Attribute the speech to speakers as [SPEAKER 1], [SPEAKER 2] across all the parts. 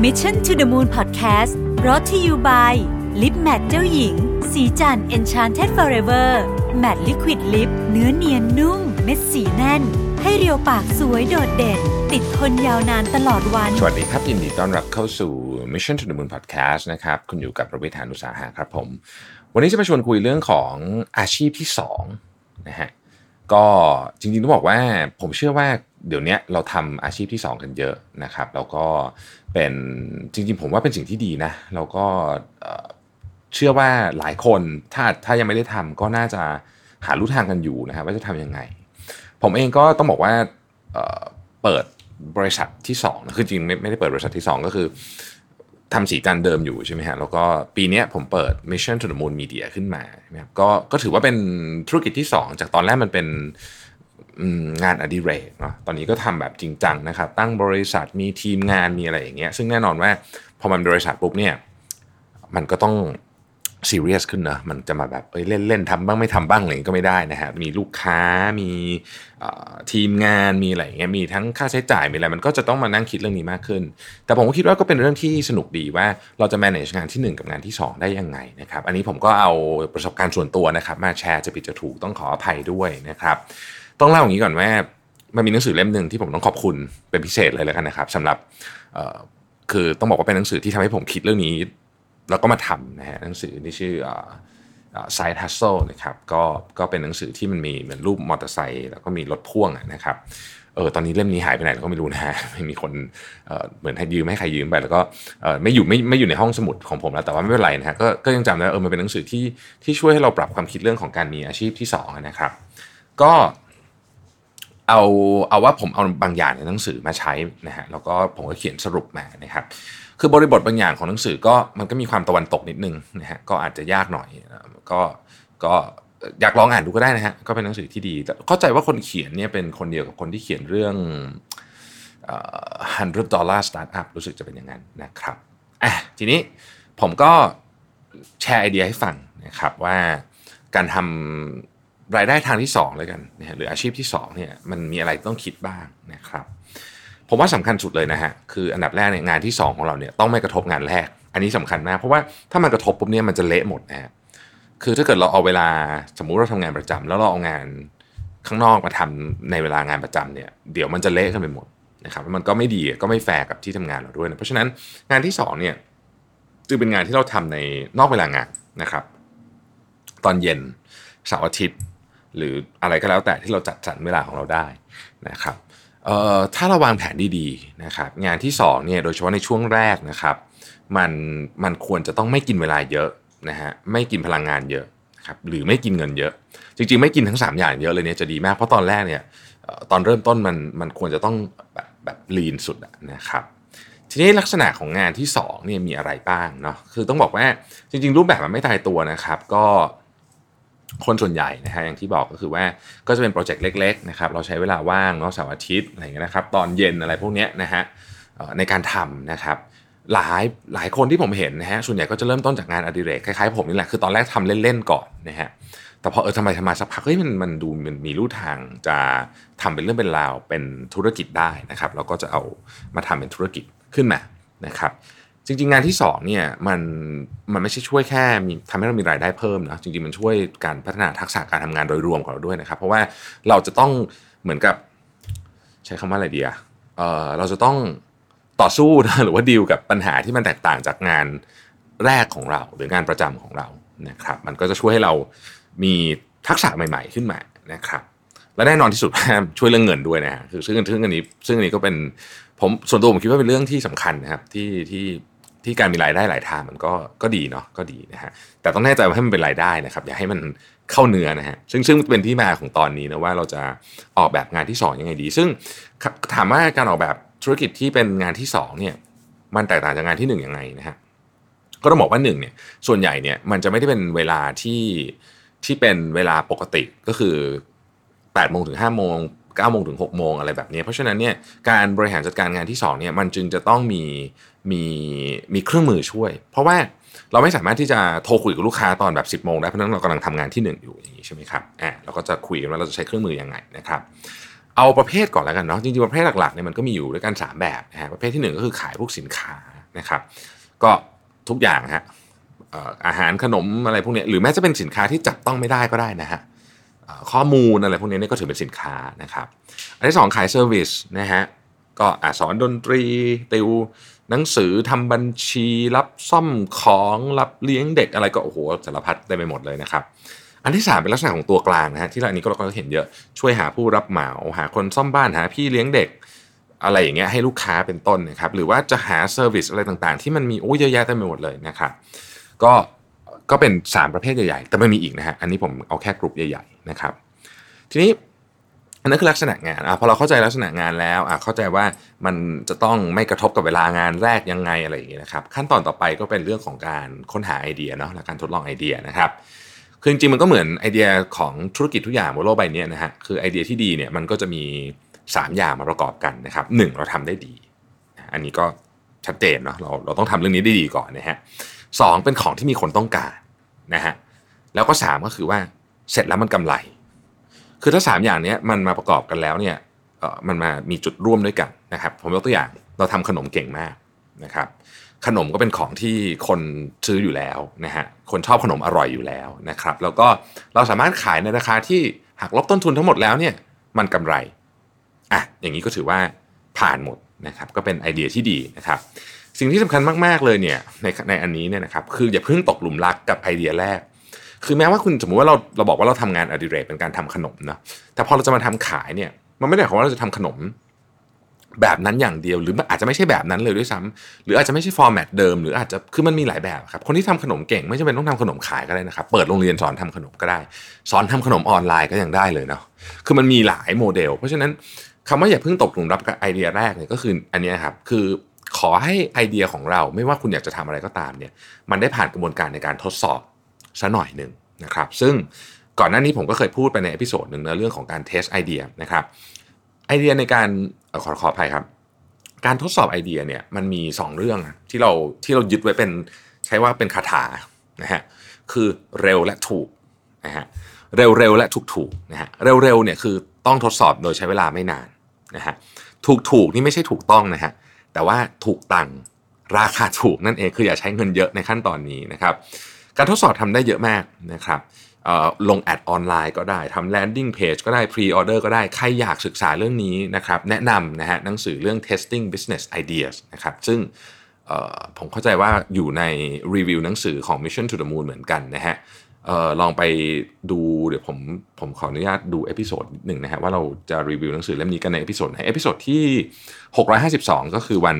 [SPEAKER 1] Mission to the Moon Podcast รอ t ธออยู่ by ลิปแมทเจ้าหญิง สีจัน Enchanted Forever Matte Liquid Lip เนื้อเนียนนุ่ม เม็ดสีแน่น ให้เรียวปากสวยโดดเด่น ติดทนยาวนานตลอดวัน
[SPEAKER 2] สวัสดีครับ ยินดีต้อนรับเข้าสู่ Mission to the Moon Podcast นะครับ คุณอยู่กับประวิทยานุสาหะครับผม วันนี้จะมาชวนคุยเรื่องของอาชีพที่2นะฮะก็จริงๆต้องบอกว่าผมเชื่อว่า เดี๋ยวนี้เราทำอาชีพที่ 2 กันเยอะนะครับ แล้วก็เป็นจริงๆ ผมว่าเป็นสิ่งที่ดีนะแล้วก็เชื่อว่าหลายคนถ้าถ้ายังไม่ได้ทำก็น่าจะหาลู่ทางกันอยู่นะครับว่าจะทำยังไง ผมเองก็ต้องบอกว่าเปิดบริษัทที่2นะคือจริงไม่ไม่ได้เปิดบริษัทที่ 2 ก็คือทำสีจันเดิมอยู่ใช่ไหมฮะแล้วก็ปีนี้ผมเปิด Mission to the Moon Media ขึ้นมานะครับก็ก็ถือว่าเป็นธุรกิจที่ 2 จากตอนแรกมันเป็น งานอดิเรกเนาะตอนนี้ก็ทำแบบจริงจังนะครับ ตั้งบริษัทมีทีมงานมีอะไรอย่างเงี้ยซึ่งแน่นอนว่าพอมันบริษัทปุ๊บเนี่ยมันก็ต้อง ซีเรียสขึ้นนะมันจะมาแบบเอ้ยเล่นเล่นทำบ้างไม่ทำบ้างอะไรอย่างงี้ก็ไม่ได้นะฮะมีลูกค้ามีทีมงานมีอะไรอย่างเงี้ยมีทั้งค่าใช้จ่ายมีอะไรมันก็จะต้องมานั่งคิดเรื่องนี้มากขึ้น แต่ผมก็คิดว่าก็เป็นเรื่องที่สนุกดีว่าเราจะ manage งานที่ 1 กับงานที่ 2 ได้ยังไงนะครับอันนี้ผมก็เอาประสบการณ์ส่วนตัวนะครับ มาแชร์จะผิดจะถูกต้องขออภัยด้วยนะครับต้องเล่าอย่างนี้ก่อนว่ามันมีหนังสือเล่มหนึ่งที่ผมต้องขอบคุณเป็นพิเศษเลยแล้วกันนะครับสำหรับคือต้องบอกว่าเป็นหนังสือที่ทำให้ผมคิดเรื่องนี้ แล้วก็มาทำนะฮะหนังสือที่ชื่อ Side Hustle นะครับก็ก็เป็นหนังสือที่มันมีเหมือนรูปมอเตอร์ไซค์แล้วก็มีรถพ่วงนะครับเออตอนนี้เล่มนี้หายไปไหนเราก็ไม่รู้นะฮะไม่มีคนเออเหมือนให้ยืมให้ใครยืมไปแล้วก็เออไม่อยู่ไม่ไม่อยู่ในห้องสมุดของผมแล้วแต่ว่าไม่เป็นไรนะฮะก็ก็ยังจำได้เออมันเป็นหนังสือที่ที่ช่วยให้เราปรับความคิดเรื่องของการมีอาชีพที่สองนะครับ ก็เอาเอาว่าผมเอาบางอย่างในหนังสือมาใช้นะฮะแล้วก็ผมก็เขียนสรุปมานะครับ คือบริบทบางอย่างของหนังสือก็มันก็มีความตะวันตกนิดนึงนะฮะก็อาจจะยากหน่อยก็ก็อยากลองอ่านดูก็ได้นะฮะก็เป็นหนังสือที่ดีแต่เข้าใจว่าคนเขียนเนี่ยเป็นคนเดียวกับคนที่เขียนเรื่องเอ่อ hundred dollar startup รู้สึกจะเป็นอย่างนั้นนะครับอะทีนี้ผมก็แชร์ไอเดียให้ฟังนะครับว่าการทำรายได้ทางที่2เลยกันนะหรืออาชีพที่2เนี่ยมันมีอะไรต้องคิดบ้างนะครับ ผมว่าสำคัญสุดเลยนะฮะคืออันดับแรกเนี่ยงานที่ 2 ของเราเนี่ยต้องไม่กระทบงานแรก อันนี้สำคัญมาก เพราะว่าถ้ามันกระทบปุ๊บเนี่ยมันจะเละหมดนะฮะคือถ้าเกิดเราเอาเวลาสมมุติเราทำงานประจำแล้วเราเอางานข้างนอกมาทำในเวลางานประจำเนี่ยเดี๋ยวมันจะเละกันไปหมดนะครับมันก็ไม่ดีก็ไม่แฟร์กับที่ทำงานเราด้วยนะเพราะฉะนั้นงานที่2เนี่ยจึงเป็นงานที่เราทำในนอกเวลางานนะครับ ตอนเย็นเสาร์อาทิตย์ หรืออะไรก็แล้วแต่ที่เราจัดสรรเวลาของเราได้นะครับ ถ้าเราวางแผนดีๆนะครับงานที่2เนี่ยโดยเฉพาะในช่วงแรกนะครับมันมันควรจะต้องไม่กินเวลาเยอะนะฮะไม่กินพลังงานเยอะครับหรือไม่กินเงินเยอะ จริง ๆ ไม่กินทั้ง 3 อย่างเยอะเลยเนี่ยจะดีมาก เพราะตอนแรกเนี่ยตอนเริ่มต้นมันมันควรจะต้องแบบแบบลีนสุดนะครับทีนี้ลักษณะของงานที่2เนี่ยมีอะไรบ้างเนาะคือต้องบอกว่าจริง ๆ รูปแบบมันไม่ตายตัวนะครับ ก็ คนส่วนใหญ่นะฮะอย่างที่บอกก็คือว่าก็จะเป็นโปรเจกต์เล็กๆนะครับเราใช้เวลาว่างเนาะเสาร์อาทิตย์อะไรเงี้ยนะครับตอนเย็นอะไรพวกเนี้ยนะฮะในการทำนะครับหลายหลายคนที่ผมเห็นนะฮะส่วนใหญ่ก็จะเริ่มต้นจากงานอดิเรกคล้ายๆผมนี่แหละคือตอนแรกทำเล่นๆก่อนนะฮะแต่พอเออทำไมทำมาสักพักเฮ้ยมันมันดูมันมีรูทางจะทำเป็นเรื่องเป็นราวเป็นธุรกิจได้นะครับเราก็จะเอามาทำเป็นธุรกิจขึ้นมานะครับ จริงๆ งานที่2เนี่ยมันมันไม่ใช่ช่วยแค่มีทำให้เรามีรายได้เพิ่มนะจริงๆ มันช่วยการพัฒนาทักษะการทำงานโดยรวมของเราด้วยนะครับ เพราะว่าเราจะต้องเหมือนกับใช้คำว่าอะไรดีอะเออเราจะต้องต่อสู้นะหรือว่าดีลกับปัญหาที่มันแตกต่างจากงานแรกของเรา หรืองานประจำของเรานะครับ มันก็จะช่วยให้เรามีทักษะใหม่ ๆ ขึ้นมานะครับและแน่นอนที่สุดช่วยเรื่องเงินด้วยนะฮะคือซึ่งซึ่งอันนี้ซึ่งอันนี้ก็เป็นผมส่วนตัวผมคิดว่าเป็นเรื่องที่สำคัญนะครับที่ที่ ที่การมีรายได้หลายทางมันก็ก็ดีเนาะก็ดีนะฮะแต่ต้องแน่ใจว่าให้มันเป็นรายได้นะครับ อย่าให้มันเข้าเนื้อนะฮะซึ่งซึ่งเป็นที่มาของตอนนี้นะว่าเราจะออกแบบงานที่สองยังไงดี ซึ่งถามว่าการออกแบบธุรกิจที่เป็นงานที่สองเนี่ยมันแตกต่างจากงานที่หนึ่งยังไงนะฮะก็ต้องบอกว่าหนึ่งเนี่ยส่วนใหญ่เนี่ยมันจะไม่ได้เป็นเวลาที่ที่เป็นเวลาปกติก็คือ8โมงถึง5โมง9โมงถึง6โมงอะไรแบบนี้ เพราะฉะนั้นเนี่ยการบริหารจัดการงานที่2เนี่ยมันจึงจะต้องมี มีมีเครื่องมือช่วย เพราะว่าเราไม่สามารถที่จะโทรคุยกับลูกค้าตอนแบบ 10โมงได้เพราะนั้นเรากำลังทำงานที่ 1 อยู่อย่างนี้ใช่ไหมครับอ่าเราก็จะคุยกันว่าเราจะใช้เครื่องมือยังไงนะครับเอาประเภทก่อนแล้วกันเนาะจริงๆประเภทหลักๆเนี่ยมันก็มีอยู่ด้วยกัน 3 แบบนะฮะประเภทที่ 1 ก็คือขายพวกสินค้านะครับ ก็ทุกอย่างฮะอาหารขนมอะไรพวกนี้หรือแม้จะเป็นสินค้าที่จับต้องไม่ได้ก็ได้นะฮะข้อมูลอะไรพวกนี้นี่ก็ถือเป็นสินค้านะครับ อันที่สองขาย service นะฮะก็สอนดนตรีติว หนังสือทำบัญชีรับซ่อมของรับเลี้ยงเด็กอะไรก็โอ้โหสารพัดได้ไปหมดเลยนะครับ อันที่ 3 เป็นลักษณะของตัวกลางนะฮะที่อันนี้ก็เราก็เห็นเยอะช่วยหาผู้รับเหมาหาคนซ่อมบ้านหาพี่เลี้ยงเด็กอะไรอย่างเงี้ยให้ลูกค้าเป็นต้นนะครับหรือว่าจะหา service อะไรต่างๆ ที่มันมีโอ้เยอะแยะเต็มไปหมดเลยนะครับก็ก็เป็น 3 ประเภทใหญ่ๆ แต่มันมีอีกนะฮะอันนี้ผมเอาแค่กลุ่มใหญ่ๆนะครับทีนี้ อันนั้นคือลักษณะงานอะพอเราเข้าใจลักษณะงานแล้วอะเข้าใจว่ามันจะต้องไม่กระทบกับเวลางานแรกยังไงอะไรอย่างเงี้ยนะครับขั้นตอนต่อไปก็เป็นเรื่องของการค้นหาไอเดียเนาะและการทดลองไอเดียนะครับคือจริงๆมันก็เหมือนไอเดียของธุรกิจทุกอย่างบนโลกใบนี้นะฮะคือไอเดียที่ดีเนี่ยมันก็จะมี 3 อย่างมาประกอบกันนะครับหเราทำได้ดี อันนี้ก็ชัดเจนเนาะเราเราต้องทำเรื่องนี้ได้ดีก่อนนะฮะสเป็นของที่มีคนต้องการนะฮะแล้วก็ 3 ก็คือว่าเสร็จแล้วมันกำไร คือถ้า 3 อย่างนี้มันมาประกอบกันแล้วเนี่ยมันมามีจุดร่วมด้วยกันนะครับผมยกตัวอย่างเราทำขนมเก่งมากนะครับขนมก็เป็นของที่คนซื้ออยู่แล้วนะฮะคนชอบขนมอร่อยอยู่แล้วนะครับ แล้วก็เราสามารถขายในราคาที่หักลบต้นทุนทั้งหมดแล้วเนี่ยมันกำไรอะอย่างนี้ก็ถือว่าผ่านหมดนะครับก็เป็นไอเดียที่ดีนะครับ สิ่งที่สำคัญมาก ๆ เลยเนี่ยในในอันนี้เนี่ยนะครับคืออย่าเพิ่งตกหลุมรักกับไอเดียแรก คือแม้ว่าคุณสมมติว่าเราเราบอกว่าเราทำงานอดิเรกเป็นการทำขนมนะแต่พอเราจะมาทำขายเนี่ย มันไม่ได้หมายความว่าเราจะทำขนมแบบนั้นอย่างเดียว หรืออาจจะไม่ใช่แบบนั้นเลยด้วยซ้ำหรืออาจจะไม่ใช่ฟอร์แมตเดิม หรืออาจจะคือมันมีหลายแบบครับคนที่ทำขนมเก่งไม่จำเป็นต้องทำขนมขายก็ได้นะครับ เปิดโรงเรียนสอนทำขนมก็ได้ สอนทำขนมออนไลน์ก็ยังได้เลยเนาะคือมันมีหลายโมเดล เพราะฉะนั้นคำว่าอย่าเพิ่งตกหลุมรักกับไอเดียแรกเนี่ยก็คืออันนี้ครับคือขอให้ไอเดียของเราไม่ว่าคุณอยากจะทำอะไรก็ตามเนี่ยมันได้ผ่านกระบวนการในการทดสอบ ซะหน่อยหนึ่งนะครับ ซึ่งก่อนหน้านี้ผมก็เคยพูดไปใน episode หนึ่งนะเรื่องของการ test ไอเดียนะครับไอเดียในการขอขออภัยครับ การทดสอบไอเดียเนี่ยมันมี 2 เรื่องที่เราที่เรายึดไว้เป็นใช้ว่าเป็นคาถานะฮะคือเร็วและถูกนะฮะเร็วเร็วและถูกถูกนะฮะเร็วเร็วเนี่ยคือต้องทดสอบโดยใช้เวลาไม่นานนะฮะถูกถูกนี่ไม่ใช่ถูกต้องนะฮะแต่ว่าถูกตังราคาถูกนั่นเองคืออย่าใช้เงินเยอะในขั้นตอนนี้นะครับ การทดสอบทำได้เยอะมากนะครับลง ad ออนไลน์ก็ได้ทำ landing page ก็ได้ pre-order ก็ได้ ใครอยากศึกษาเรื่องนี้นะครับแนะนำนะฮะหนังสือเรื่อง testing business ideas นะครับซึ่งผมเข้าใจว่าอยู่ในรีวิวหนังสือของ Mission to the Moon เหมือนกันนะฮะลองไปดูเดี๋ยวผมผมขออนุญาตดู episode หนึ่งนะฮะว่าเราจะรีวิวหนังสือเล่มนี้กันใน episode ไหน episode ที่ 652 ก็คือวัน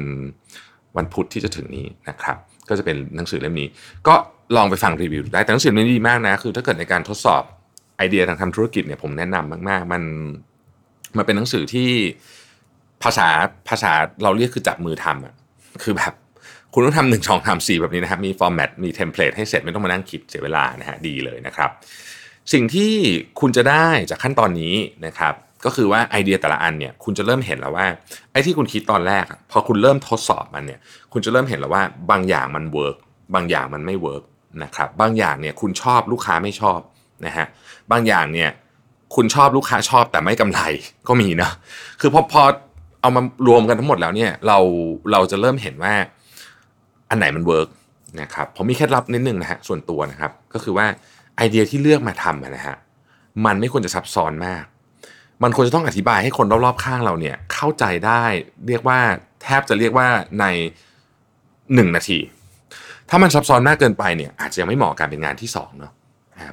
[SPEAKER 2] วันพุธที่จะถึงนี้นะครับก็จะเป็นหนังสือเล่มนี้ ก็ ลองไปฟังรีวิวได้แต่หนังสือนี้ดีมากนะ คือถ้าเกิดในการทดสอบไอเดียทางทำธุรกิจเนี่ยผมแนะนำมาก ๆ มันมันเป็นหนังสือที่ภาษาภาษาเราเรียกคือจับมือทำอะคือแบบคุณต้องทำหนึ่งช่องทำสี่แบบนี้นะครับมี format มี template ให้เสร็จไม่ต้องมานั่งคิดเสียเวลานะฮะดีเลยนะครับ สิ่งที่คุณจะได้จากขั้นตอนนี้นะครับก็คือว่าไอเดียแต่ละอันเนี่ยคุณจะเริ่มเห็นแล้วว่าไอ้ที่คุณคิดตอนแรกพอคุณเริ่มทดสอบมันเนี่ยคุณจะเริ่มเห็นแล้วว่าบางอย่างมัน work บางอย่างมันไม่ work นะครับบางอย่างเนี่ยคุณชอบลูกค้าไม่ชอบนะฮะบางอย่างเนี่ยคุณชอบลูกค้าชอบแต่ไม่กำไรก็มีนะคือพอพอเอามารวมกันทั้งหมดแล้วเนี่ยเราเราจะเริ่มเห็นว่าอันไหนมัน work นะครับผมมีเคล็ดลับนิดนึงนะฮะส่วนตัวนะครับ ก็คือว่าไอเดียที่เลือกมาทำนะฮะมันไม่ควรจะซับซ้อนมาก มันควรจะต้องอธิบายให้คนรอบๆข้างเราเนี่ยเข้าใจได้เรียกว่าแทบจะเรียกว่าในหนึ่งนาที ถ้ามันซับซ้อนมากเกินไปเนี่ยอาจจะยังไม่เหมาะการเป็นงานที่2เนาะ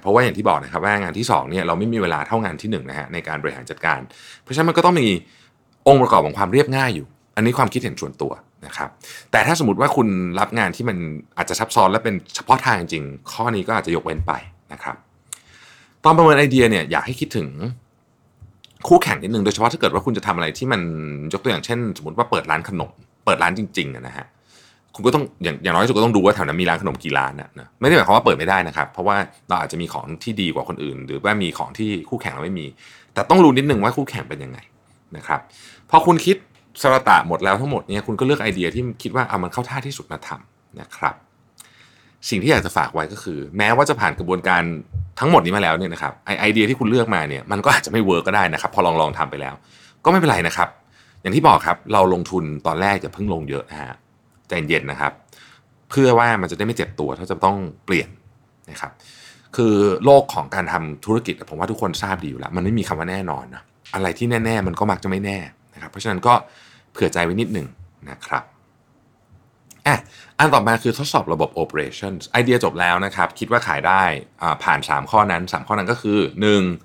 [SPEAKER 2] เพราะว่าอย่างที่บอกนะครับว่างานที่2เนี่ยเราไม่มีเวลาเท่างานที่1นะฮะในการบริหารจัดการ เพราะฉะนั้นมันก็ต้องมีองค์ประกอบของความเรียบง่ายอยู่ อันนี้ความคิดเห็นส่วนตัวนะครับแต่ถ้าสมมติว่าคุณรับงานที่มันอาจจะซับซ้อนและเป็นเฉพาะทางจริง ข้อนี้ก็อาจจะยกเว้นไปนะครับตอนประเมินไอเดียเนี่ยอยากให้คิดถึงคู่แข่งนิดนึงโดยเฉพาะถ้าเกิดว่าคุณจะทำอะไรที่มันยกตัวอย่างเช่น สมมติว่าเปิดร้านขนม เปิดร้านจริงๆนะฮะ คุณก็ต้องอย่างอย่างน้อยสุดก็ต้องดูว่าแถวนั้นมีร้านขนมกี่ร้านนะไม่ได้หมายความว่าเปิดไม่ได้นะครับ เพราะว่าเราอาจจะมีของที่ดีกว่าคนอื่น หรือว่ามีของที่คู่แข่งเราไม่มี แต่ต้องรู้นิดนึงว่าคู่แข่งเป็นยังไงนะครับพอคุณคิดสรตะหมดแล้วทั้งหมดเนี่ยคุณก็เลือกไอเดียที่คิดว่าเอามันเข้าท่าที่สุดมาทำนะครับ สิ่งที่อยากจะฝากไว้ก็คือ แม้ว่าจะผ่านกระบวนการทั้งหมดนี้มาแล้วเนี่ยนะครับไอไอเดียที่คุณเลือกมาเนี่ยมันก็อาจจะไม่เวิร์กก็ได้นะครับ พอลองลองทำไปแล้ว ก็ไม่เป็นไรนะครับ อย่างที่บอกครับเราลงทุนตอนแรกจะเพิ่งลงเยอะนะฮะ ใจเย็นนะครับ เพื่อว่ามันจะได้ไม่เจ็บตัวถ้าจะต้องเปลี่ยนนะครับ คือโลกของการทำธุรกิจผมว่าทุกคนทราบดีอยู่แล้ว มันไม่มีคำว่าแน่นอนนะอะไรที่แน่ ๆ มันก็มักจะไม่แน่นะครับ เพราะฉะนั้นก็เผื่อใจไว้นิดหนึ่งนะครับอะอันต่อมาคือทดสอบระบบ operations ไอเดียจบแล้วนะครับ คิดว่าขายได้ผ่าน 3 ข้อนั้น 3 ข้อนั้นก็คือ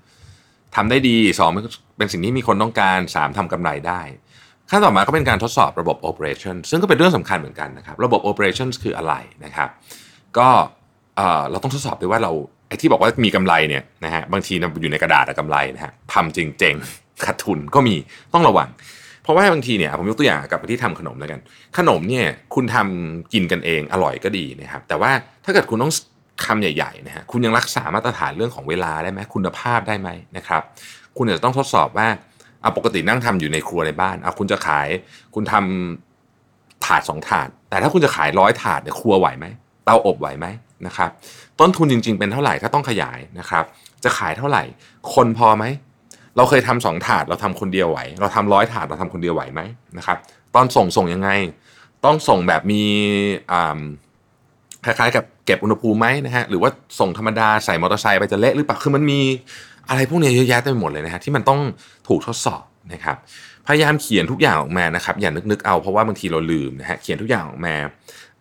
[SPEAKER 2] 1. ทำได้ดี 2 เป็นสิ่งที่มีคนต้องการ 3ทำกำไรได้ ขั้นต่อมาก็เป็นการทดสอบระบบ operation ซึ่งก็เป็นเรื่องสำคัญเหมือนกันนะครับ ระบบ operation คืออะไรนะครับ ก็เราต้องทดสอบด้วยว่าเราไอ้ที่บอกว่ามีกำไรเนี่ยนะฮะบางทีอยู่ในกระดาษกำไรนะฮะทำจริงเจงขาดทุนก็มีต้องระวัง เพราะว่าบางทีเนี่ยผมยกตัวอย่างกับที่ทำขนมแล้วกัน ขนมเนี่ยคุณทำกินกันเองอร่อยก็ดีนะครับ แต่ว่าถ้าเกิดคุณต้องคำใหญ่ๆนะฮะคุณยังรักษามาตรฐานเรื่องของเวลาได้ไหมคุณภาพได้ไหมนะครับ คุณจะต้องทดสอบว่า อาปกตินั่งทำอยู่ในครัวในบ้านเอาคุณจะขาย คุณทำถาดสองถาด แต่ถ้าคุณจะขายร้อยถาดเนี่ยครัวไหวไหมเตาอบไหวไหมนะครับ ต้นทุนจริง ๆ เป็นเท่าไหร่ถ้าต้องขยายนะครับ จะขายเท่าไหร่ คนพอไหมเราเคยทำสองถาดเราทำคนเดียวไหว เราทำร้อยถาดเราทำคนเดียวไหวไหมนะครับ ตอนส่งส่งยังไง ต้องส่งแบบมี คล้ายๆ กับเก็บอุณหภูมิไหมนะฮะหรือว่าส่งธรรมดาใส่มอเตอร์ไซค์ไปจะเละหรือเปล่าคือมันมีอะไรพวกนี้เยอะแยะเต็มไปหมดเลยนะฮะที่มันต้องถูกทดสอบนะครับพยายามเขียนทุกอย่างออกมานะครับอย่านึกๆเอาเพราะว่าบางทีเราลืมนะฮะเขียนทุกอย่างออกมา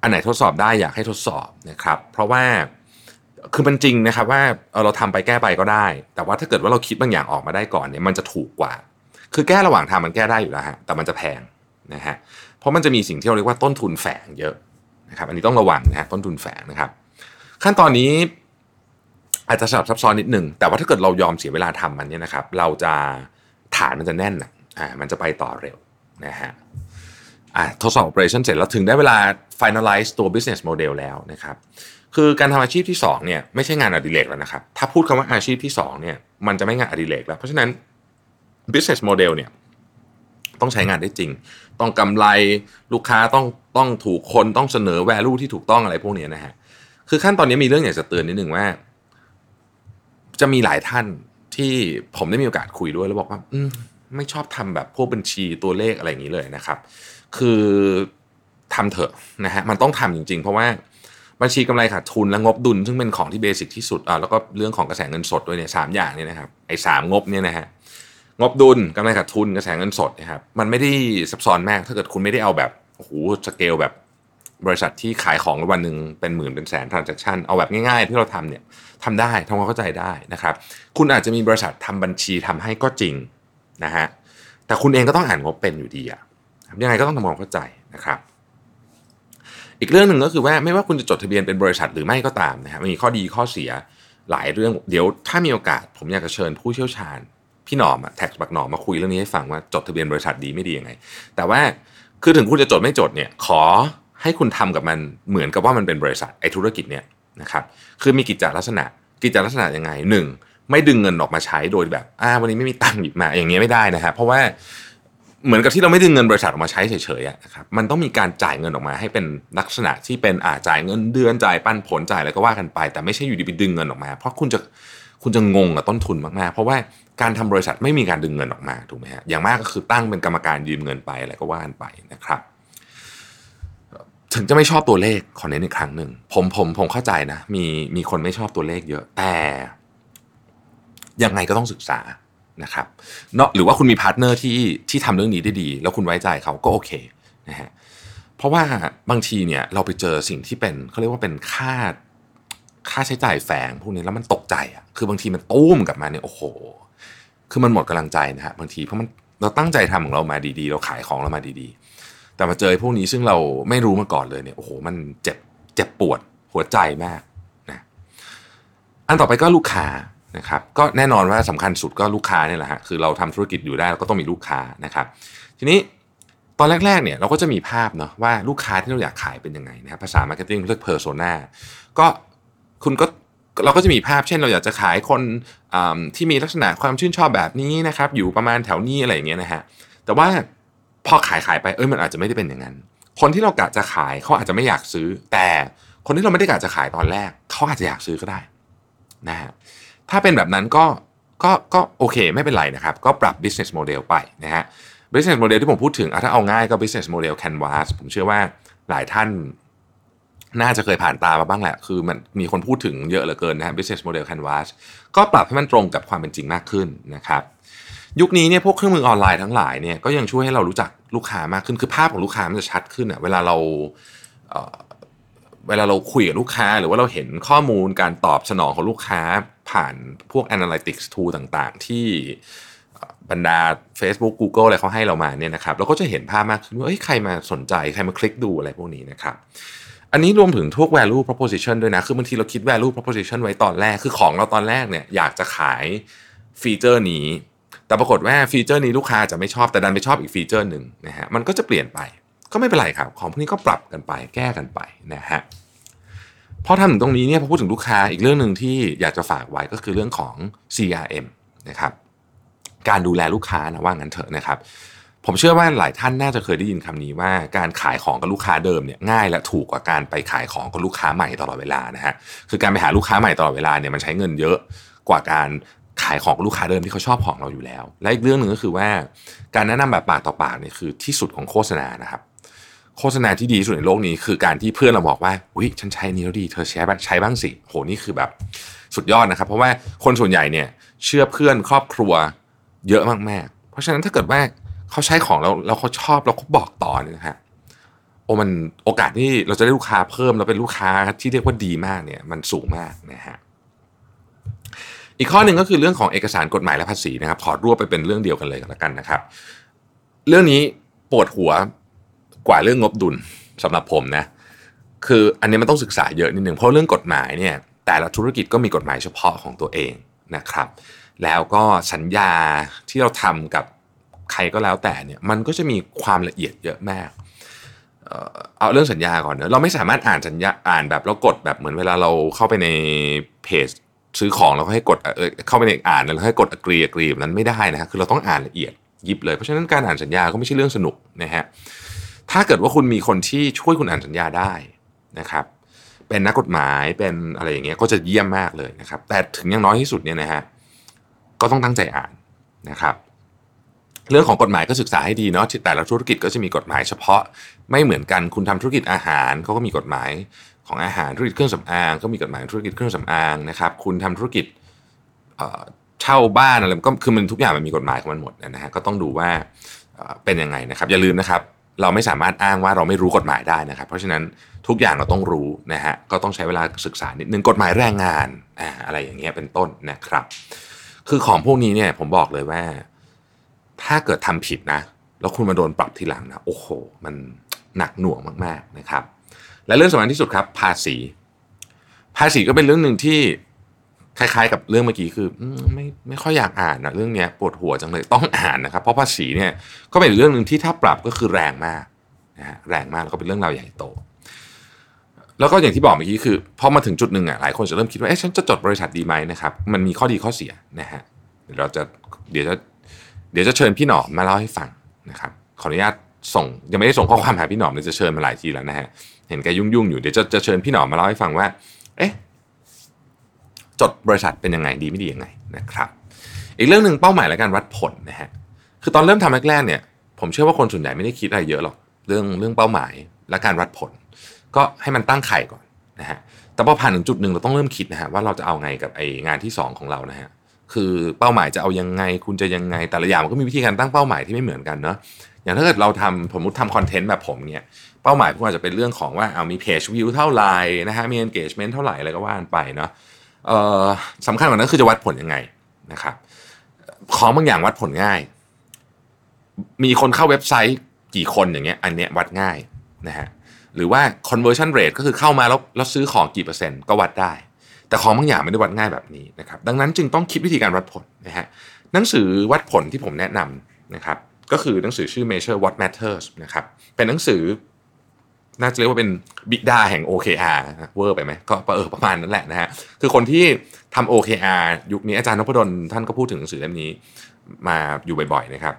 [SPEAKER 2] อันไหนทดสอบได้อยากให้ทดสอบนะครับเพราะว่าคือมันจริงนะครับว่าเราทำไปแก้ไปก็ได้ แต่ว่าถ้าเกิดว่าเราคิดบางอย่างออกมาได้ก่อนเนี่ยมันจะถูกกว่า คือแก้ระหว่างทางมันแก้ได้อยู่แล้วฮะแต่มันจะแพงนะฮะเพราะมันจะมีสิ่งที่เราเรียกว่าต้นทุนแฝงเยอะ นะครับอันนี้ต้องระวังนะฮะต้นทุนแฝงนะครับ ขั้นตอนนี้อาจจะสลับซับซ้อนนิดหนึ่งแต่ว่าถ้าเกิดเรายอมเสียเวลาทำมันเนี่ยนะครับ เราจะฐานมันจะแน่นอ่ามันจะไปต่อเร็วนะฮะอ่าทดสอบ operation เสร็จแล้วถึงได้เวลา finalize ตัว business model แล้วนะครับ คือการทำอาชีพที่2เนี่ยไม่ใช่งานอดิเรกแล้วนะครับ ถ้าพูดคำว่าอาชีพที่2เนี่ยมันจะไม่งานอดิเรกแล้ว เพราะฉะนั้น business model เนี่ยต้องใช้งานได้จริง ต้องกำไรลูกค้าต้อง ต้องถูกคนต้องเสนอ value ที่ถูกต้องอะไรพวกนี้นะฮะคือขั้นตอนนี้มีเรื่องอยากจะเตือนนิดหนึ่งว่า จะมีหลายท่านที่ผมได้มีโอกาสคุยด้วยแล้วบอกว่าอืไม่ชอบทำแบบพวกบัญชีตัวเลขอะไรอย่างนี้เลยนะครับ คือทำเถอะนะฮะมันต้องทำจริง ๆ เพราะว่าบัญชีกำไรขาดทุนและงบดุล ซึ่งเป็นของที่เบสิกที่สุดอ่าแล้วก็เรื่องของกระแสเงินสดด้วยเนี่ยสามอย่างเนี่ยนะครับไอ้สามงบเนี่ยนะฮะงบดุลกำไรขาดทุนกระแสเงินสดนะครับมันไม่ได้ซับซ้อนมากถ้าเกิดคุณไม่ได้เอาแบบ โอ้โหสเกลแบบบริษัทที่ขายของวันหนึ่งเป็นหมื่นเป็นแสน transaction เอาแบบง่ายๆ ที่เราทำเนี่ยทำได้ทำความเข้าใจได้นะครับ คุณอาจจะมีบริษัททำบัญชีทำให้ก็จริงนะฮะแต่คุณเองก็ต้องอ่านงบเป็นอยู่ดีอะยังไงก็ต้องทำความเข้าใจนะครับ อีกเรื่องหนึ่งก็คือว่าไม่ว่าคุณจะจดทะเบียนเป็นบริษัทหรือไม่ก็ตามนะครับมีข้อดีข้อเสียหลายเรื่องเดี๋ยวถ้ามีโอกาส ผมอยากจะเชิญผู้เชี่ยวชาญ พี่หนอมแท็กบักหนอมมาคุยเรื่องนี้ให้ฟังว่าจดทะเบียนบริษัทดีไม่ดียังไง แต่ว่า คือถึงคุณจะจดไม่จดเนี่ยขอให้คุณทำกับมันเหมือนกับว่ามันเป็นบริษัทไอธุรกิจเนี่ยนะครับคือมีกิจจลักษณะ กิจจลักษณะยังไงหนึ่งไม่ดึงเงินออกมาใช้โดยแบบอ่าวันนี้ไม่มีตังค์หยิบมาอย่างเงี้ยไม่ได้นะครับเพราะว่าเหมือนกับที่เราไม่ดึงเงินบริษัทออกมาใช้เฉยๆนะครับมันต้องมีการจ่ายเงินออกมาให้เป็นลักษณะที่เป็นอ่าจ่ายเงินเดือนจ่ายปันผลจ่ายอะไรก็ว่ากันไป แต่ไม่ใช่อยู่ดีไปดึงเงินออกมา เพราะคุณจะคุณจะงงกับต้นทุนมากๆ เพราะว่า การทำบริษัทไม่มีการดึงเงินออกมาถูกไหมฮะอย่างมากก็คือตั้งเป็นกรรมการยืมเงินไปอะไรก็ว่ากันไปนะครับ ถึงจะไม่ชอบตัวเลขขอเน้นอีกครั้งหนึ่งผมผมผมเข้าใจนะ มีมีคนไม่ชอบตัวเลขเยอะแต่ยังไงก็ต้องศึกษานะครับเนาะหรือว่าคุณมี partner ที่ที่ทำเรื่องนี้ได้ดี แล้วคุณไว้ใจเขาก็โอเคนะฮะเพราะว่าบางทีเนี่ยเราไปเจอสิ่งที่เป็นเขาเรียกว่าเป็นค่า ค่าใช้จ่ายแฝงพวกนี้แล้วมันตกใจอะคือบางทีมันตุ้มกลับมาเนี่ยโอ้โห คือมันหมดกำลังใจนะฮะบางทีเพราะมันเราตั้งใจทำของเรามาดีๆ เราขายของเรามาดีๆ แต่มาเจอพวกนี้ซึ่งเราไม่รู้มาก่อนเลยเนี่ยโอ้โหมันเจ็บเจ็บปวดหัวใจมากนะอันต่อไปก็ลูกค้านะครับก็แน่นอนว่าสำคัญสุดก็ลูกค้าเนี่ยแหละฮะคือเราทำธุรกิจอยู่ได้เราก็ต้องมีลูกค้านะครับ ทีนี้ตอนแรกๆเนี่ยเราก็จะมีภาพเนาะว่าลูกค้าที่เราอยากขายเป็นยังไงนะครับภาษา marketing เรียก persona ก็ คุณก็เราก็จะมีภาพเช่นเราอยากจะขายคนที่มีลักษณะความชื่นชอบแบบนี้นะครับ อยู่ประมาณแถวนี้อะไรอย่างเงี้ยนะฮะแต่ว่าพอขายขายไปเอ้ยมันอาจจะไม่ได้เป็นอย่างนั้น คนที่เรากะจะขายเขาอาจจะไม่อยากซื้อ แต่คนที่เราไม่ได้กะจะขายตอนแรกเขาอาจจะอยากซื้อก็ได้นะฮะถ้าเป็นแบบนั้นก็ก็ก็โอเคไม่เป็นไรนะครับ ก็ปรับ business model ไปนะฮะ business model ที่ผมพูดถึงถ้าเอาง่ายก็ business model canvas ผมเชื่อว่าหลายท่าน น่าจะเคยผ่านตามาบ้างแหละ คือมันมีคนพูดถึงเยอะเหลือเกินนะฮะ business model canvas ก็ปรับให้มันตรงกับความเป็นจริงมากขึ้นนะครับยุคนี้เนี่ยพวกเครื่องมือออนไลน์ทั้งหลายเนี่ยก็ยังช่วยให้เรารู้จักลูกค้ามากขึ้นคือภาพของลูกค้ามันจะชัดขึ้นอะเวลาเราเเวลาเราคุยกับลูกค้า หรือว่าเราเห็นข้อมูลการตอบสนองของลูกค้าผ่านพวก analytics tool ต่างๆ ที่บรรดา Facebook Google อะไรเขาให้เรามาเนี่ยนะครับเราก็จะเห็นภาพมากขึ้นว่าใครมาสนใจใครมาคลิกดูอะไรพวกนี้นะครับ อันนี้รวมถึงทุก value proposition ด้วยนะ คือบางทีเราคิด value proposition ไว้ตอนแรก คือของเราตอนแรกเนี่ยอยากจะขายฟีเจอร์นี้ แต่ปรากฏว่าฟีเจอร์นี้ลูกค้าจะไม่ชอบ แต่ดันไปชอบอีกฟีเจอร์หนึ่งนะฮะ มันก็จะเปลี่ยนไป ก็ไม่เป็นไรครับ ของพวกนี้ก็ปรับกันไป แก้กันไปนะฮะ พอทำถึงตรงนี้เนี่ยพอพูดถึงลูกค้าอีกเรื่องหนึ่งที่อยากจะฝากไว้ก็คือเรื่องของ CRM นะครับ การดูแลลูกค้านะว่างั้นเถอะนะครับ ผมเชื่อว่าหลายท่านน่าจะเคยได้ยินคำนี้ว่าการขายของกับลูกค้าเดิมเนี่ยง่ายและถูกกว่าการไปขายของกับลูกค้าใหม่ตลอดเวลานะฮะคือการไปหาลูกค้าใหม่ตลอดเวลาเนี่ยมันใช้เงินเยอะกว่าการขายของกับลูกค้าเดิมที่เขาชอบของเราอยู่แล้ว และอีกเรื่องหนึ่งก็คือว่า การแนะนำแบบปากต่อปากเนี่ยคือที่สุดของโฆษณานะครับ โฆษณาที่ดีที่สุดในโลกนี้คือการที่เพื่อนเราบอกว่าอุ้ยฉันใช้นี้แล้วดีเธอใช้ใช้บ้างสิโหนี่คือแบบสุดยอดนะครับ เพราะว่าคนส่วนใหญ่เนี่ยเชื่อเพื่อนครอบครัวเยอะมากๆ เพราะฉะนั้นถ้าเกิดว่า เขาใช้ของแล้วแล้วเขาชอบแล้วเขาบอกต่อเนี่ยฮะโอ้มันโอกาสที่เราจะได้ลูกค้าเพิ่มแล้วเป็นลูกค้าที่เรียกว่าดีมากเนี่ยมันสูงมากนะฮะอีกข้อหนึ่งก็คือเรื่องของเอกสารกฎหมายและภาษีนะครับถอดรวบไปเป็นเรื่องเดียวกันเลยกันแล้วกันนะครับ เรื่องนี้ปวดหัวกว่าเรื่องงบดุลสำหรับผมนะคืออันนี้มันต้องศึกษาเยอะนิดหนึ่งเพราะเรื่องกฎหมายเนี่ยแต่ละธุรกิจก็มีกฎหมายเฉพาะของตัวเองนะครับ แล้วก็สัญญาที่เราทำกับ ใครก็แล้วแต่เนี่ยมันก็จะมีความละเอียดเยอะมากเอาเรื่องสัญญาก่อนเนอะเราไม่สามารถอ่านสัญญาอ่านแบบแล้วกดแบบเหมือนเวลาเราเข้าไปในเพจซื้อของเราก็ให้กดเออเข้าไปในอ่านแล้วให้กด agree agree แบบนั้นไม่ได้นะคคือเราต้องอ่านละเอียดยิบเลยเพราะฉะนั้นการอ่านสัญญาก็ไม่ใช่เรื่องสนุกนะฮะถ้าเกิดว่าคุณมีคนที่ช่วยคุณอ่านสัญญาได้นะครับเป็นนักกฎหมายเป็นอะไรอย่างเงี้ยก็จะเยี่ยมมากเลยนะครับแต่ถึงอย่างน้อยที่สุดเนี่ยนะฮะก็ต้องตั้งใจอ่านนะครับ เรื่องของกฎหมายก็ศึกษาให้ดีเนาะแต่ละธุรกิจก็จะมีกฎหมายเฉพาะไม่เหมือนกันคุณทำธุรกิจอาหารเขาก็มีกฎหมายของอาหารธุรกิจเครื่องสำอางก็มีกฎหมายธุรกิจเครื่องสำอางนะครับ คุณทำธุรกิจเช่าบ้านอะไรก็คือมันทุกอย่างมันมีกฎหมายของมันหมดนะฮะก็ต้องดูว่าเป็นยังไงนะครับ อย่าลืมนะครับ เราไม่สามารถอ้างว่าเราไม่รู้กฎหมายได้นะครับ เพราะฉะนั้นทุกอย่างเราต้องรู้นะฮะก็ต้องใช้เวลาศึกษานิดนึงกฎหมายแรงงานอะไรอย่างเงี้ยเป็นต้นนะครับ คือของพวกนี้เนี่ยผมบอกเลยว่า ถ้าเกิดทำผิดนะ แล้วคุณมาโดนปรับทีหลังนะ โอ้โห มันหนักหน่วงมากๆนะครับ และเรื่องสำคัญที่สุดครับ ภาษี ภาษีก็เป็นเรื่องหนึ่งที่คล้ายๆ กับเรื่องเมื่อกี้คือไม่ไม่ค่อยอยากอ่านนะเรื่องนี้ปวดหัวจังเลยต้องอ่านนะครับ เพราะภาษีเนี่ยก็เป็นเรื่องหนึ่งที่ถ้าปรับก็คือแรงมากนะฮะแรงมากแล้วก็เป็นเรื่องราวใหญ่โต แล้วก็อย่างที่บอกเมื่อกี้คือพอมาถึงจุดหนึ่งอะหลายคนจะเริ่มคิดว่าเอ๊ะฉันจะจดบริษัทดีไหมนะครับ มันมีข้อดีข้อเสียนะฮะเดี๋ยวเราจะเดี๋ยวจะ เดี๋ยวจะเชิญพี่หนอมมาเล่าให้ฟังนะครับขออนุญาตส่งยังไม่ได้ส่งข้อความหาพี่หนอมเลยจะเชิญมาหลายทีแล้วนะฮะเห็นแกยุ่งๆอยู่เดี๋ยวจะจะเชิญพี่หนอมมาเล่าให้ฟังว่า เอ๊ะจดบริษัทเป็นยังไงดีไม่ดียังไงนะครับ อีกเรื่องหนึ่งเป้าหมายและการวัดผลนะฮะคือตอนเริ่มทำแรกๆเนี่ย ผมเชื่อว่าคนส่วนใหญ่ไม่ได้คิดอะไรเยอะหรอกเรื่องเรื่องเป้าหมายและการวัดผล ก็ให้มันตั้งไข่ก่อนนะฮะแต่พอผ่านถึงจุดหนึ่งเราต้องเริ่มคิดนะฮะว่าเราจะเอาไงกับไองานที่ 2 ของเรานะฮะ คือเป้าหมายจะเอายังไง คุณจะยังไง แต่ละอย่างมันก็มีวิธีการตั้งเป้าหมายที่ไม่เหมือนกันเนาะอย่างถ้าเกิดเราทำผมมติทำคอนเทนต์แบบผมเนี่ยเป้าหมายพวกอาจจะเป็นเรื่องของว่าเอามีเพจวิวเท่าไหร่นะฮะมี engagement เท่าไหร่อะไรก็ว่ากันไปเนาะสำคัญกว่านั้นคือจะวัดผลยังไงนะครับของบางอย่างวัดผลง่าย มีคนเข้าเว็บไซต์กี่คนอย่างเงี้ยอันเนี้ยวัดง่ายนะฮะหรือว่า conversion rate ก็คือเข้ามาแล้วแล้วซื้อของกี่เปอร์เซ็นต์ก็วัดได้ แต่ของบางอย่างไม่ได้วัดง่ายแบบนี้นะครับ ดังนั้นจึงต้องคิดวิธีการวัดผลนะฮะหนังสือวัดผลที่ผมแนะนำนะครับ ก็คือหนังสือชื่อ Measure What Matters นะครับ เป็นหนังสือน่าจะเรียกว่าเป็นบิดาแห่ง OKR เวอร์ไปไหมก็เออประมาณนั้นแหละนะฮะคือคนที่ทำ OKR ยุคนี้อาจารย์นพดลท่านก็พูดถึงหนังสือเล่มนี้มาอยู่บ่อยๆนะครับ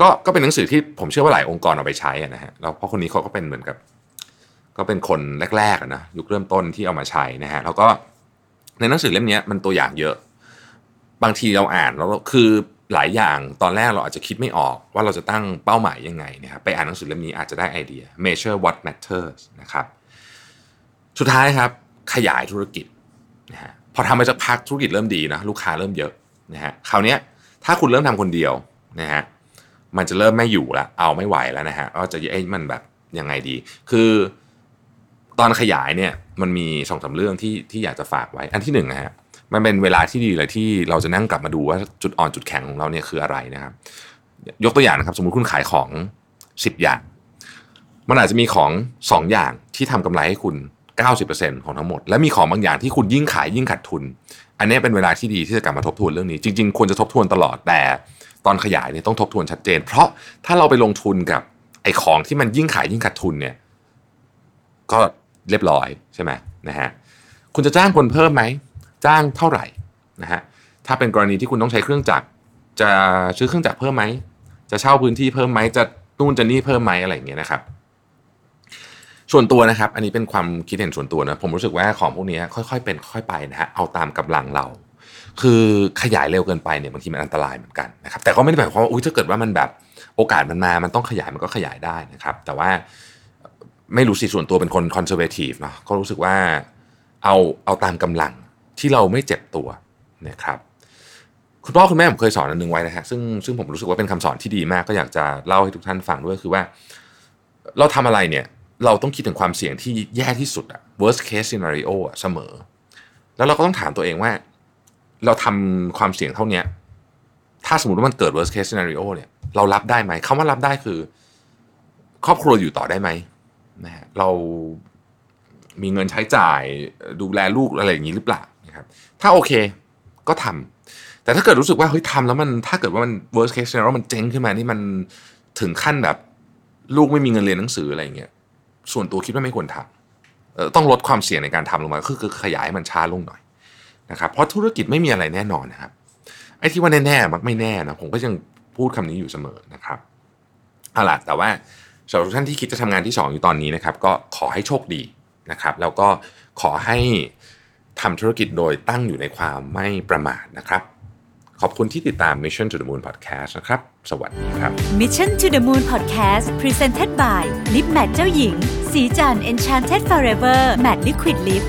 [SPEAKER 2] ก็ก็เป็นหนังสือที่ผมเชื่อว่าหลายองค์กรเอาไปใช้นะฮะแล้วเพราะคนนี้เขาก็เป็นเหมือนกับ ก็เป็นคนแรกๆนะยุคเริ่มต้นที่เอามาใช้นะฮะแล้วก็ ในหนังสือเล่มนี้มันตัวอย่างเยอะ บางทีเราอ่านแล้วคือหลายอย่างตอนแรกเราอาจจะคิดไม่ออกว่าเราจะตั้งเป้าหมายยังไงนะครับไปอ่านหนังสือเล่มนี้อาจจะได้ไอเดีย measure what matters นะครับ สุดท้ายครับขยายธุรกิจนะฮะพอทำไปสักพักธุรกิจเริ่มดีนะลูกค้าเริ่มเยอะนะฮะคราวนี้ถ้าคุณเริ่มทำคนเดียวนะฮะมันจะเริ่มไม่อยู่ละเอาไม่ไหวแล้วนะฮะก็จะไอ้มันแบบยังไงดี คือตอนขยายเนี่ย มันมีสองสาเรื่องที่ที่อยากจะฝากไว้ อันที่หนึ่งนะฮะมันเป็นเวลาที่ดีเลยที่เราจะนั่งกลับมาดูว่าจุดอ่อนจุดแข็งของเราเนี่ยคืออะไรนะครับ ยกตัวอย่างนะครับ สมมุติคุณขายของ 10 อย่าง มันอาจจะมีของ 2 อย่างที่ทำกำไรให้คุณ 90%ของทั้งหมด และมีของบางอย่างที่คุณยิ่งขายยิ่งขาดทุน อันนี้เป็นเวลาที่ดีที่จะกลับมาทบทวนเรื่องนี้ จริง ๆ ควรจะทบทวนตลอดแต่ตอนขยายเนี่ยต้องทบทวนชัดเจน เพราะถ้าเราไปลงทุนกับไอ้ของที่มันยิ่งขายยิ่งขาดทุนเนี่ยก็ เรียบร้อยใช่ไหมนะฮะคุณจะจ้างคนเพิ่มไหม จ้างเท่าไหร่นะฮะถ้าเป็นกรณีที่คุณต้องใช้เครื่องจักรจะซื้อเครื่องจักรเพิ่มไหม จะเช่าพื้นที่เพิ่มไหมจะนู่นจะนี่เพิ่มไหมอะไรอย่างเงี้ยนะครับส่วนตัวนะครับ อันนี้เป็นความคิดเห็นส่วนตัวนะ ผมรู้สึกว่าของพวกนี้ค่อยๆเป็นค่อยไปนะฮะ เอาตามกำลังเรา คือขยายเร็วเกินไปเนี่ยบางทีมันอันตรายเหมือนกันนะครับ แต่ก็ไม่ได้หมายความว่า อุ้ยถ้าเกิดว่ามันแบบโอกาสมันมา มันต้องขยายมันก็ขยายได้นะครับ แต่ว่า ไม่รู้สิส่วนตัวเป็นคนคอนเซอร์เวทีฟเนาะก็รู้สึกว่าเอาเอาตามกำลังที่เราไม่เจ็บตัวนะครับคุณพ่อคุณแม่ผมเคยสอนอันนึงไว้นะฮะซึ่งซึ่งผมรู้สึกว่าเป็นคำสอนที่ดีมากก็อยากจะเล่าให้ทุกท่านฟังด้วยคือว่า เราทำอะไรเนี่ย เราต้องคิดถึงความเสี่ยงที่แย่ที่สุดอะ worst case scenario อะเสมอ แล้วเราก็ต้องถามตัวเองว่า เราทำความเสี่ยงเท่านี้ถ้าสมมติว่ามันเกิด worst case scenario เนี่ยเรารับได้ไหมคำว่ารับได้คือ ครอบครัวอยู่ต่อได้ไหม นะฮะเรามีเงินใช้จ่ายดูแลลูกอะไรอย่างนี้หรือเปล่านะครับถ้าโอเคก็ทำแต่ถ้าเกิดรู้สึกว่าเฮ้ยทำแล้วมันถ้าเกิดว่ามัน worst case scenario มันเจ๊งขึ้นมานี่มันถึงขั้นแบบ ลูกไม่มีเงินเรียนหนังสืออะไรอย่างเงี้ยส่วนตัวคิดว่าไม่ควรทำต้องลดความเสี่ยงในการทำลงมาคือคือขยายมันช้าลงหน่อยนะครับเพราะธุรกิจไม่มีอะไรแน่นอนนะครับไอ้ที่ว่าแน่ๆมักไม่แน่นะผมก็ยังพูดคำนี้อยู่เสมอนะครับเอาล่ะแต่ว่า สำหรับทุกท่านที่คิดจะทำงานที่ 2 อยู่ตอนนี้นะครับ ก็ขอให้โชคดีนะครับ แล้วก็ขอให้ทำธุรกิจโดยตั้งอยู่ในความไม่ประมาทนะครับ ขอบคุณที่ติดตาม Mission to the Moon Podcast นะครับ สวัสดีครับ
[SPEAKER 1] Mission to the Moon Podcast Presented by Lip Matte เจ้าหญิง สีจัน Enchanted Forever Matte Liquid Lip